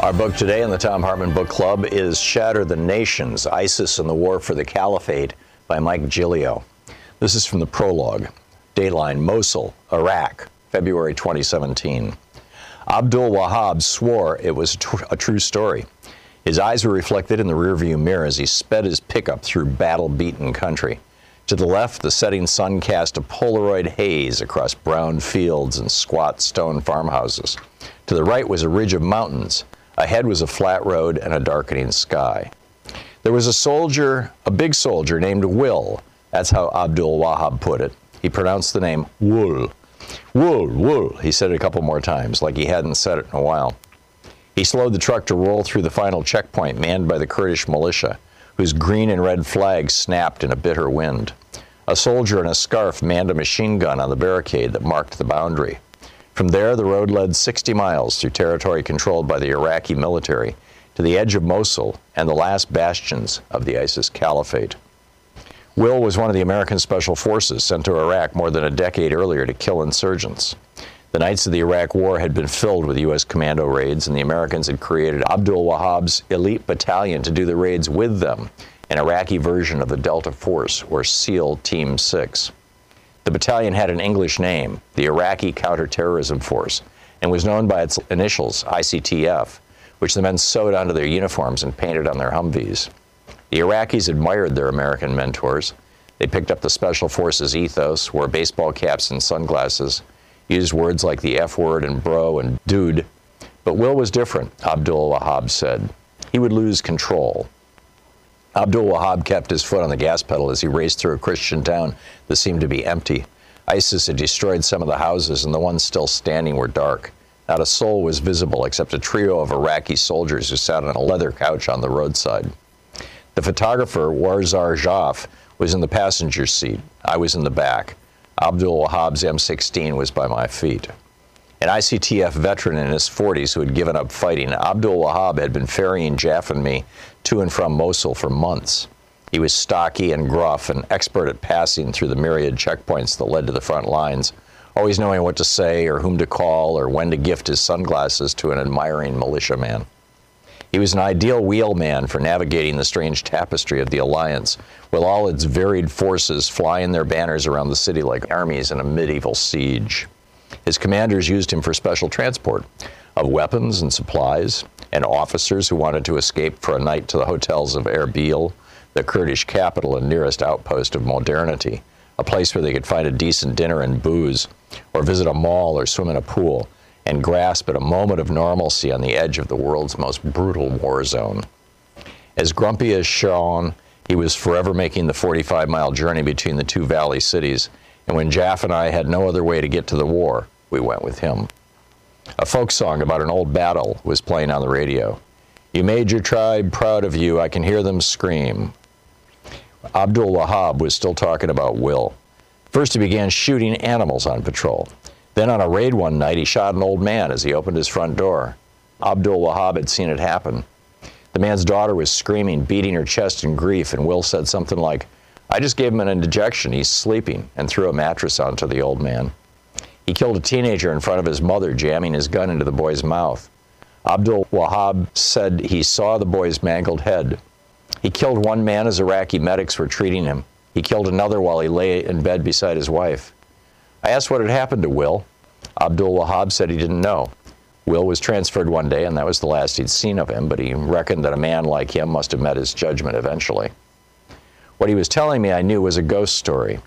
Our book today in the Thom Hartmann Book Club is Shatter the Nations ISIS and the War for the Caliphate by Mike Giglio. This is from the prologue. Dateline Mosul, Iraq, February 2017. Abdul Wahab swore it was a true story. His eyes were reflected in the rearview mirror as he sped his pickup through battle beaten country. To the left, the setting sun cast a Polaroid haze across brown fields and squat stone farmhouses. To the right was a ridge of mountains, Ahead was a flat road and a darkening sky. There was a soldier, a big soldier named Will. That's how Abdul Wahab put it. He pronounced the name Wool. Wool, wool. He said it a couple more times, like he hadn't said it in a while. He slowed the truck to roll through the final checkpoint manned by the Kurdish militia, whose green and red flags snapped in a bitter wind. A soldier in a scarf manned a machine gun on the barricade that marked the boundary. From there, the road led 60 miles through territory controlled by the Iraqi military to the edge of Mosul and the last bastions of the ISIS caliphate. Will was one of the American Special Forces sent to Iraq more than a decade earlier to kill insurgents. The nights of the Iraq War had been filled with U.S. commando raids, and the Americans had created Abdul Wahab's elite battalion to do the raids with them, an Iraqi version of the Delta Force, or SEAL Team 6. The battalion had an English name, the Iraqi Counterterrorism Force, and was known by its initials, ICTF, which the men sewed onto their uniforms and painted on their Humvees. The Iraqis admired their American mentors. They picked up the Special Forces ethos, wore baseball caps and sunglasses, used words like the F word and bro and dude. But Will was different, Abdul Wahab said. He would lose control. Abdul Wahab kept his foot on the gas pedal as he raced through a Christian town that seemed to be empty. ISIS had destroyed some of the houses, and the ones still standing were dark. Not a soul was visible except a trio of Iraqi soldiers who sat on a leather couch on the roadside. The photographer, Warzer Jaff, was in the passenger seat. I was in the back. Abdul Wahab's M16 was by my feet. An ICTF veteran in his 40s who had given up fighting, Abdul Wahab had been ferrying Jaff and me to and from Mosul for months. He was stocky and gruff and expert at passing through the myriad checkpoints that led to the front lines, always knowing what to say or whom to call or when to gift his sunglasses to an admiring militiaman. He was an ideal wheelman for navigating the strange tapestry of the Alliance, with all its varied forces flying their banners around the city like armies in a medieval siege. His commanders used him for special transport of weapons and supplies, and officers who wanted to escape for a night to the hotels of Erbil, the Kurdish capital and nearest outpost of modernity, a place where they could find a decent dinner and booze, or visit a mall or swim in a pool, and grasp at a moment of normalcy on the edge of the world's most brutal war zone. As grumpy as Sean, he was forever making the 45 mile journey between the two valley cities, and when Jaff and I had no other way to get to the war, we went with him. A folk song about an old battle was playing on the radio. You made your tribe proud of you, I can hear them scream. Abdul Wahab was still talking about Will. First, he began shooting animals on patrol. Then, on a raid one night, he shot an old man as he opened his front door. Abdul Wahab had seen it happen. The man's daughter was screaming, beating her chest in grief, and Will said something like, I just gave him an injection. He's sleeping, and threw a mattress onto the old man. He killed a teenager in front of his mother, jamming his gun into the boy's mouth. Abdul Wahab said he saw the boy's mangled head. He killed one man as Iraqi medics were treating him. He killed another while he lay in bed beside his wife. I asked what had happened to Will. Abdul Wahab said he didn't know. Will was transferred one day, and that was the last he'd seen of him, but he reckoned that a man like him must have met his judgment eventually. What he was telling me I knew was a ghost story.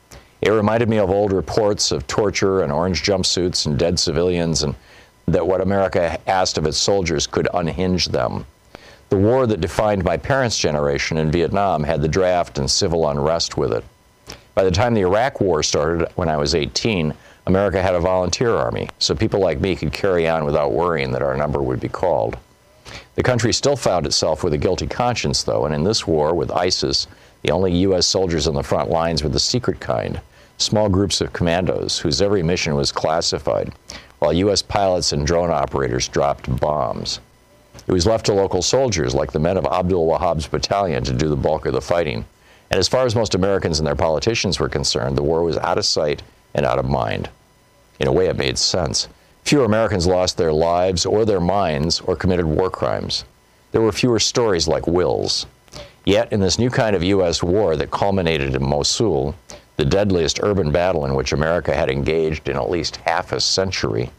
It reminded me of old reports of torture and orange jumpsuits and dead civilians, and that what America asked of its soldiers could unhinge them. The war that defined my parents' generation in Vietnam had the draft and civil unrest with it. By the time the Iraq War started, when I was 18, America had a volunteer army, so people like me could carry on without worrying that our number would be called. The country still found itself with a guilty conscience, though, and in this war with ISIS, the only U.S. soldiers on the front lines were the secret kind small groups of commandos whose every mission was classified, while U.S. pilots and drone operators dropped bombs. It was left to local soldiers, like the men of Abdul Wahab's battalion, to do the bulk of the fighting. And as far as most Americans and their politicians were concerned, the war was out of sight and out of mind. In a way, it made sense. Fewer Americans lost their lives or their minds or committed war crimes. There were fewer stories like Will's. Yet, in this new kind of U.S. war that culminated in Mosul, the deadliest urban battle in which America had engaged in at least half a century.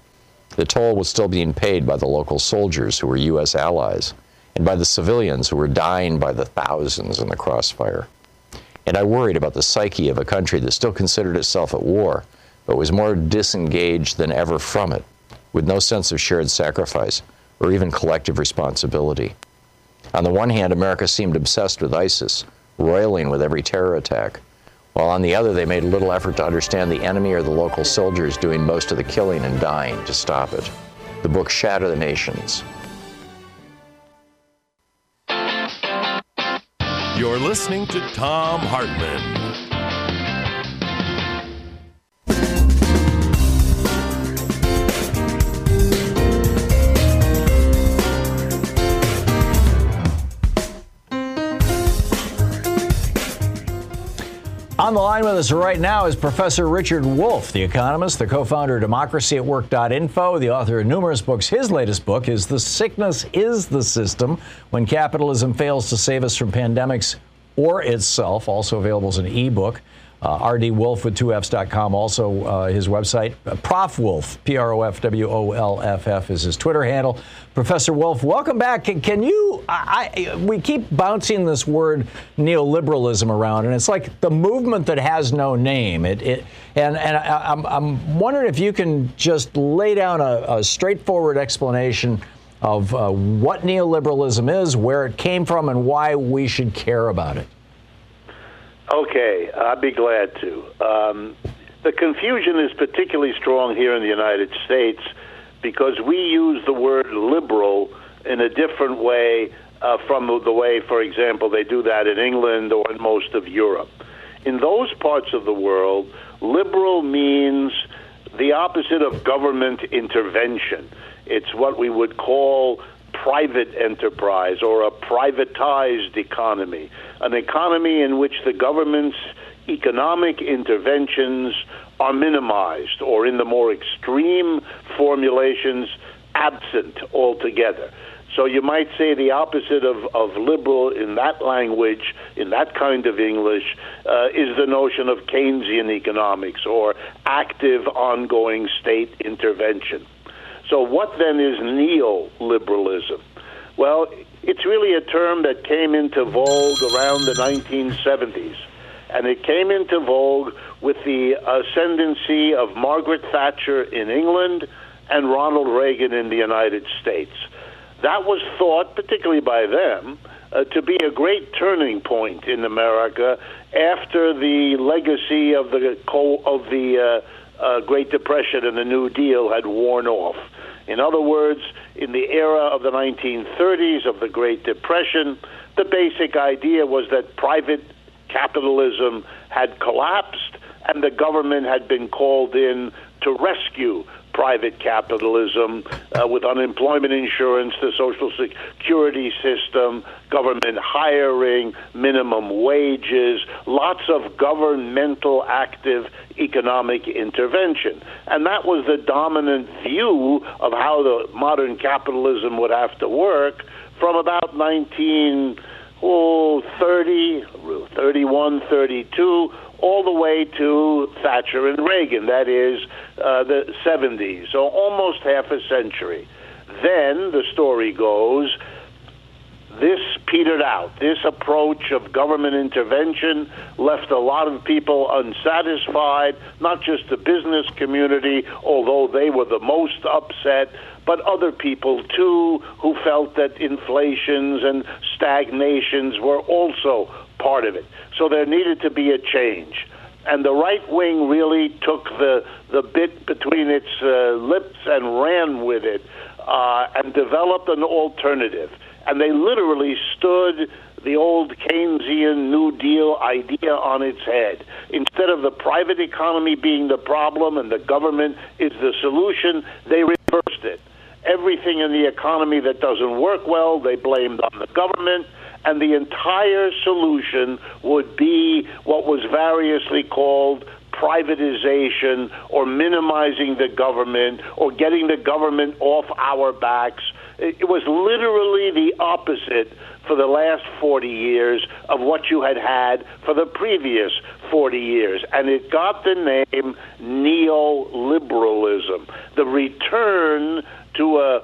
The toll was still being paid by the local soldiers who were U.S. allies and by the civilians who were dying by the thousands in the crossfire. And I worried about the psyche of a country that still considered itself at war, but was more disengaged than ever from it, with no sense of shared sacrifice or even collective responsibility. On the one hand, America seemed obsessed with ISIS, roiling with every terror attack while on the other they made little effort to understand the enemy or the local soldiers doing most of the killing and dying to stop it. The book Shatter the Nations. You're listening to Thom Hartmann. On the line with us right now is Professor Richard Wolff, the economist, the co founder of democracyatwork.info, the author of numerous books. His latest book is The Sickness is the System When Capitalism Fails to Save Us from Pandemics or Itself, also available as an ebook. Uh, rdwolf with 2fs.com, also uh, his website. Uh, Prof Wolff, P R O F W O L F F, is his Twitter handle. Professor Wolff, welcome back. Can, can you, I, I, we keep bouncing this word neoliberalism around, and it's like the movement that has no name. It, it and and I, am I'm, I'm wondering if you can just lay down a, a straightforward explanation of uh, what neoliberalism is, where it came from, and why we should care about it. Okay, I'd be glad to. Um, the confusion is particularly strong here in the United States because we use the word liberal in a different way uh, from the way, for example, they do that in England or in most of Europe. In those parts of the world, liberal means the opposite of government intervention. It's what we would call private enterprise or a privatized economy, an economy in which the government's economic interventions are minimized or, in the more extreme formulations, absent altogether. So you might say the opposite of, of liberal in that language, in that kind of English, uh, is the notion of Keynesian economics or active ongoing state intervention. So, what then is neoliberalism? Well, it's really a term that came into vogue around the 1970s. And it came into vogue with the ascendancy of Margaret Thatcher in England and Ronald Reagan in the United States. That was thought, particularly by them, uh, to be a great turning point in America after the legacy of the of the uh, uh, Great Depression and the New Deal had worn off. In other words, in the era of the 1930s of the Great Depression, the basic idea was that private capitalism had collapsed and the government had been called in to rescue private capitalism uh, with unemployment insurance, the social security system, government hiring, minimum wages, lots of governmental active economic intervention. And that was the dominant view of how the modern capitalism would have to work from about 19 oh, 30, 31, 32 all the way to Thatcher and Reagan, that is uh, the 70s, so almost half a century. Then the story goes, this petered out. This approach of government intervention left a lot of people unsatisfied, not just the business community, although they were the most upset, but other people too who felt that inflations and stagnations were also part of it. So there needed to be a change. And the right wing really took the, the bit between its uh, lips and ran with it uh, and developed an alternative. And they literally stood the old Keynesian New Deal idea on its head. Instead of the private economy being the problem and the government is the solution, they reversed it. Everything in the economy that doesn't work well, they blamed on the government and the entire solution would be what was variously called privatization or minimizing the government or getting the government off our backs. It was literally the opposite for the last 40 years of what you had had for the previous 40 years. And it got the name neoliberalism, the return to a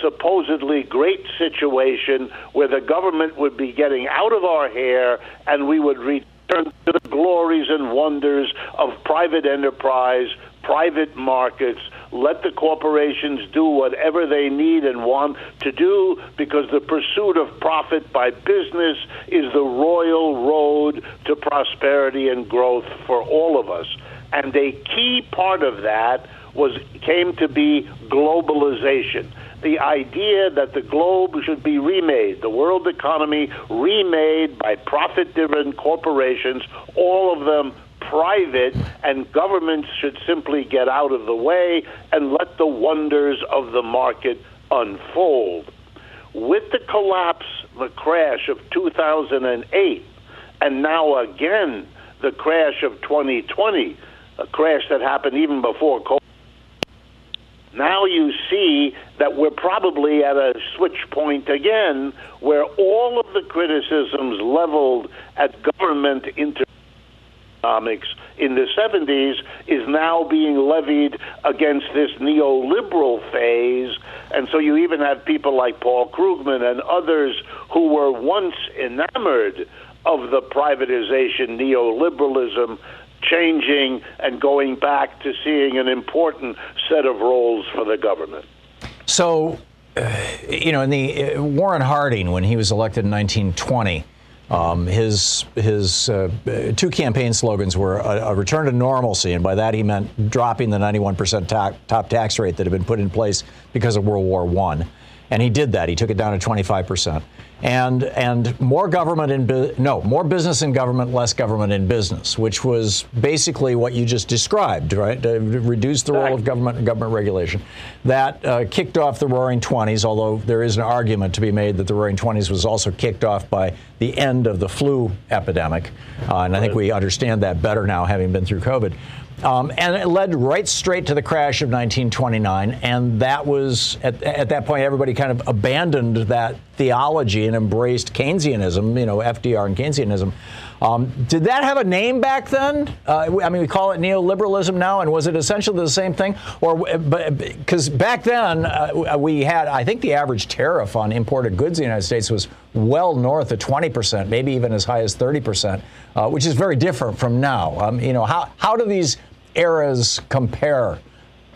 supposedly great situation where the government would be getting out of our hair and we would return to the glories and wonders of private enterprise, private markets. Let the corporations do whatever they need and want to do because the pursuit of profit by business is the royal road to prosperity and growth for all of us. And a key part of that was came to be globalization the idea that the globe should be remade, the world economy remade by profit driven corporations, all of them private, and governments should simply get out of the way and let the wonders of the market unfold. With the collapse, the crash of 2008, and now again the crash of 2020, a crash that happened even before COVID now you see that we're probably at a switch point again where all of the criticisms leveled at government economics in the 70s is now being levied against this neoliberal phase. And so you even have people like Paul Krugman and others who were once enamored of the privatization neoliberalism changing and going back to seeing an important set of roles for the government. So, uh, you know, in the uh, Warren Harding, when he was elected in 1920, um, his his uh, two campaign slogans were a, a, return to normalcy, and by that he meant dropping the 91% ta- top tax rate that had been put in place because of World War One, and he did that. He took it down to 25% and and more government in bu- no more business in government, less government in business, which was basically what you just described, right? To reduce the role of government and government regulation. That uh, kicked off the Roaring Twenties, although there is an argument to be made that the Roaring Twenties was also kicked off by the end of the flu epidemic, uh, and I think we understand that better now, having been through COVID. Um, and it led right straight to the crash of 1929. And that was, at, at, that point, everybody kind of abandoned that theology and embraced Keynesianism, you know, FDR and Keynesianism. Um, did that have a name back then? Uh, I mean, we call it neoliberalism now, and was it essentially the same thing? Or because back then uh, we had, I think, the average tariff on imported goods in the United States was well north of 20 percent, maybe even as high as 30 percent, uh, which is very different from now. Um, you know, how how do these eras compare?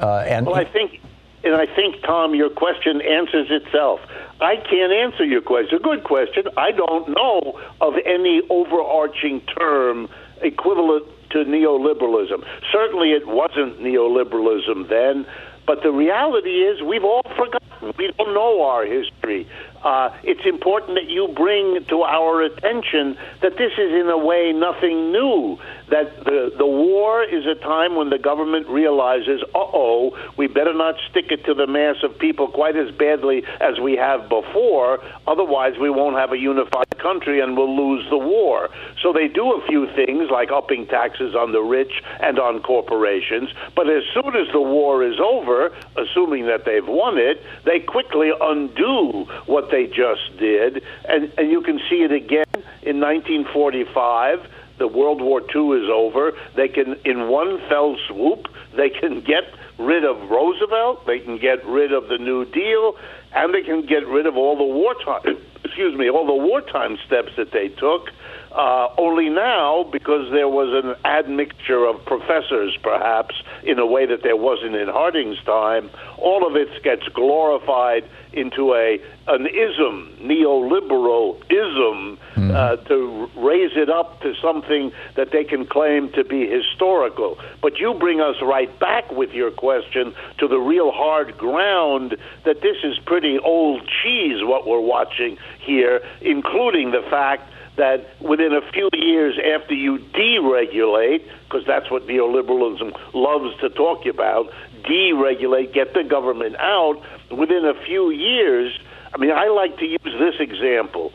Uh, and well, I think, and I think Tom, your question answers itself. I can't answer your question. Good question. I don't know of any overarching term equivalent to neoliberalism. Certainly, it wasn't neoliberalism then. But the reality is, we've all forgotten. We don't know our history. Uh, it's important that you bring to our attention that this is, in a way, nothing new that the, the war is a time when the government realizes, uh oh, we better not stick it to the mass of people quite as badly as we have before, otherwise, we won't have a unified country and we'll lose the war. So they do a few things like upping taxes on the rich and on corporations, but as soon as the war is over, assuming that they've won it, they quickly undo what they just did, and, and you can see it again in 1945 the World War II is over. They can, in one fell swoop, they can get rid of Roosevelt, they can get rid of the New Deal, and they can get rid of all the wartime, excuse me, all the wartime steps that they took. Uh, only now, because there was an admixture of professors, perhaps, in a way that there wasn't in Harding's time, all of it gets glorified into a an ism, neoliberal ism, mm-hmm. uh, to raise it up to something that they can claim to be historical. But you bring us right back with your question to the real hard ground that this is pretty old cheese what we're watching here, including the fact that within a few years after you deregulate, because that's what neoliberalism loves to talk about, deregulate, get the government out, within a few years, I mean, I like to use this example.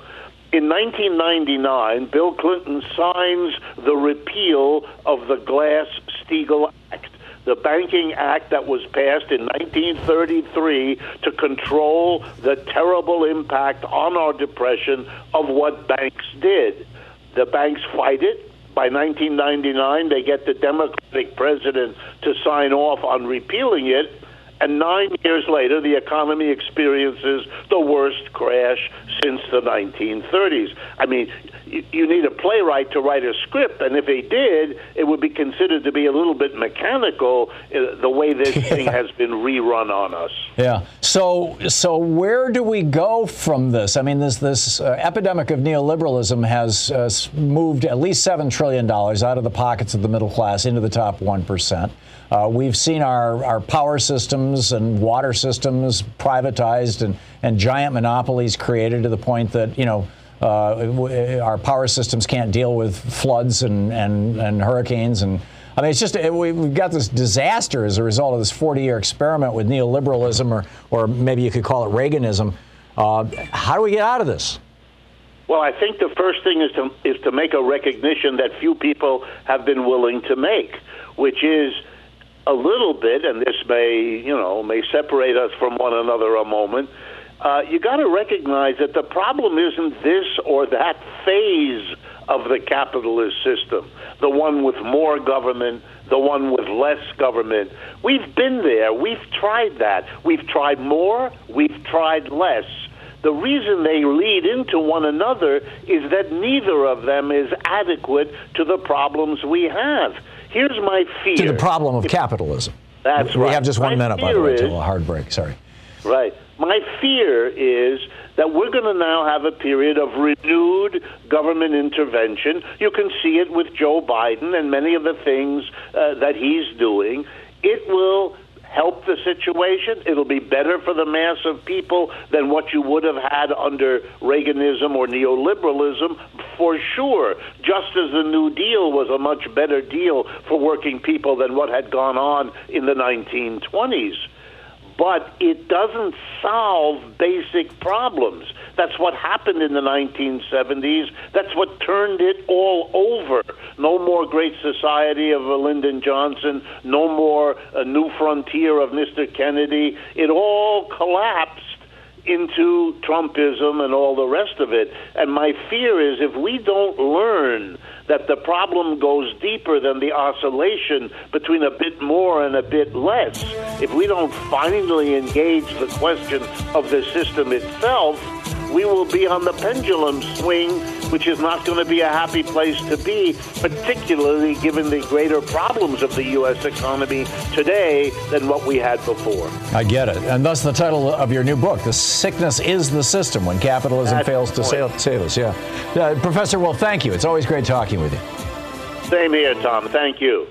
In 1999, Bill Clinton signs the repeal of the Glass Steagall Act the Banking Act that was passed in 1933 to control the terrible impact on our depression of what banks did. The banks fight it. By 1999, they get the Democratic president to sign off on repealing it. And nine years later, the economy experiences the worst crash since the 1930s. I mean, you need a playwright to write a script, and if he did, it would be considered to be a little bit mechanical uh, the way this thing has been rerun on us. Yeah. So, so where do we go from this? I mean, this this uh, epidemic of neoliberalism has uh, moved at least seven trillion dollars out of the pockets of the middle class into the top one percent. Uh, we've seen our, our power systems and water systems privatized and, and giant monopolies created to the point that, you know, uh, our power systems can't deal with floods and, and, and hurricanes. And I mean, it's just, it, we've got this disaster as a result of this 40 year experiment with neoliberalism, or, or maybe you could call it Reaganism. Uh, how do we get out of this? Well, I think the first thing is to, is to make a recognition that few people have been willing to make, which is a little bit, and this may, you know, may separate us from one another a moment uh, you got to recognize that the problem isn't this or that phase of the capitalist system, the one with more government, the one with less government. We've been there. We've tried that. We've tried more. We've tried less. The reason they lead into one another is that neither of them is adequate to the problems we have. Here's my fear. To the problem of capitalism. That's we right. We have just one my minute, by the way, until a hard break. Sorry. Right. My fear is that we're going to now have a period of renewed government intervention. You can see it with Joe Biden and many of the things uh, that he's doing. It will help the situation. It'll be better for the mass of people than what you would have had under Reaganism or neoliberalism, for sure. Just as the New Deal was a much better deal for working people than what had gone on in the 1920s. But it doesn't solve basic problems. That's what happened in the 1970s. That's what turned it all over. No more Great Society of Lyndon Johnson. No more a New Frontier of Mr. Kennedy. It all collapsed into Trumpism and all the rest of it. And my fear is if we don't learn that the problem goes deeper than the oscillation between a bit more and a bit less, if we don't finally engage the question of the system itself, we will be on the pendulum swing, which is not going to be a happy place to be, particularly given the greater problems of the U.S. economy today than what we had before. I get it. And thus the title of your new book, The Sickness is the System When Capitalism That's Fails to Save, save Us. Yeah. Uh, Professor well, thank you. It's always great talking with you. Same here, Thom. Thank you.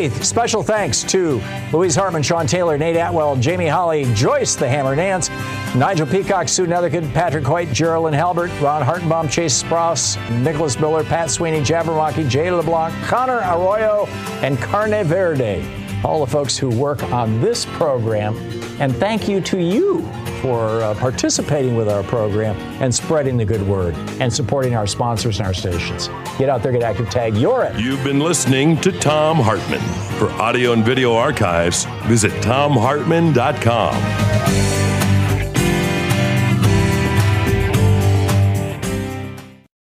Hey, special thanks to Louise Hartmann, Sean Taylor, Nate Atwell, Jamie Holly, Joyce the Hammer Nance, Nigel Peacock, Sue Nethercutt, Patrick Hoyt, Geraldine Halbert, Ron Hartenbaum, Chase Spross, Nicholas Miller, Pat Sweeney, Jabberwocky, Jay LeBlanc, Connor Arroyo, and Carne Verde. All the folks who work on this program. And thank you to you for uh, participating with our program and spreading the good word and supporting our sponsors and our stations. Get out there, get active, tag your it. You've been listening to Thom Hartmann. For audio and video archives, visit thomhartmann.com.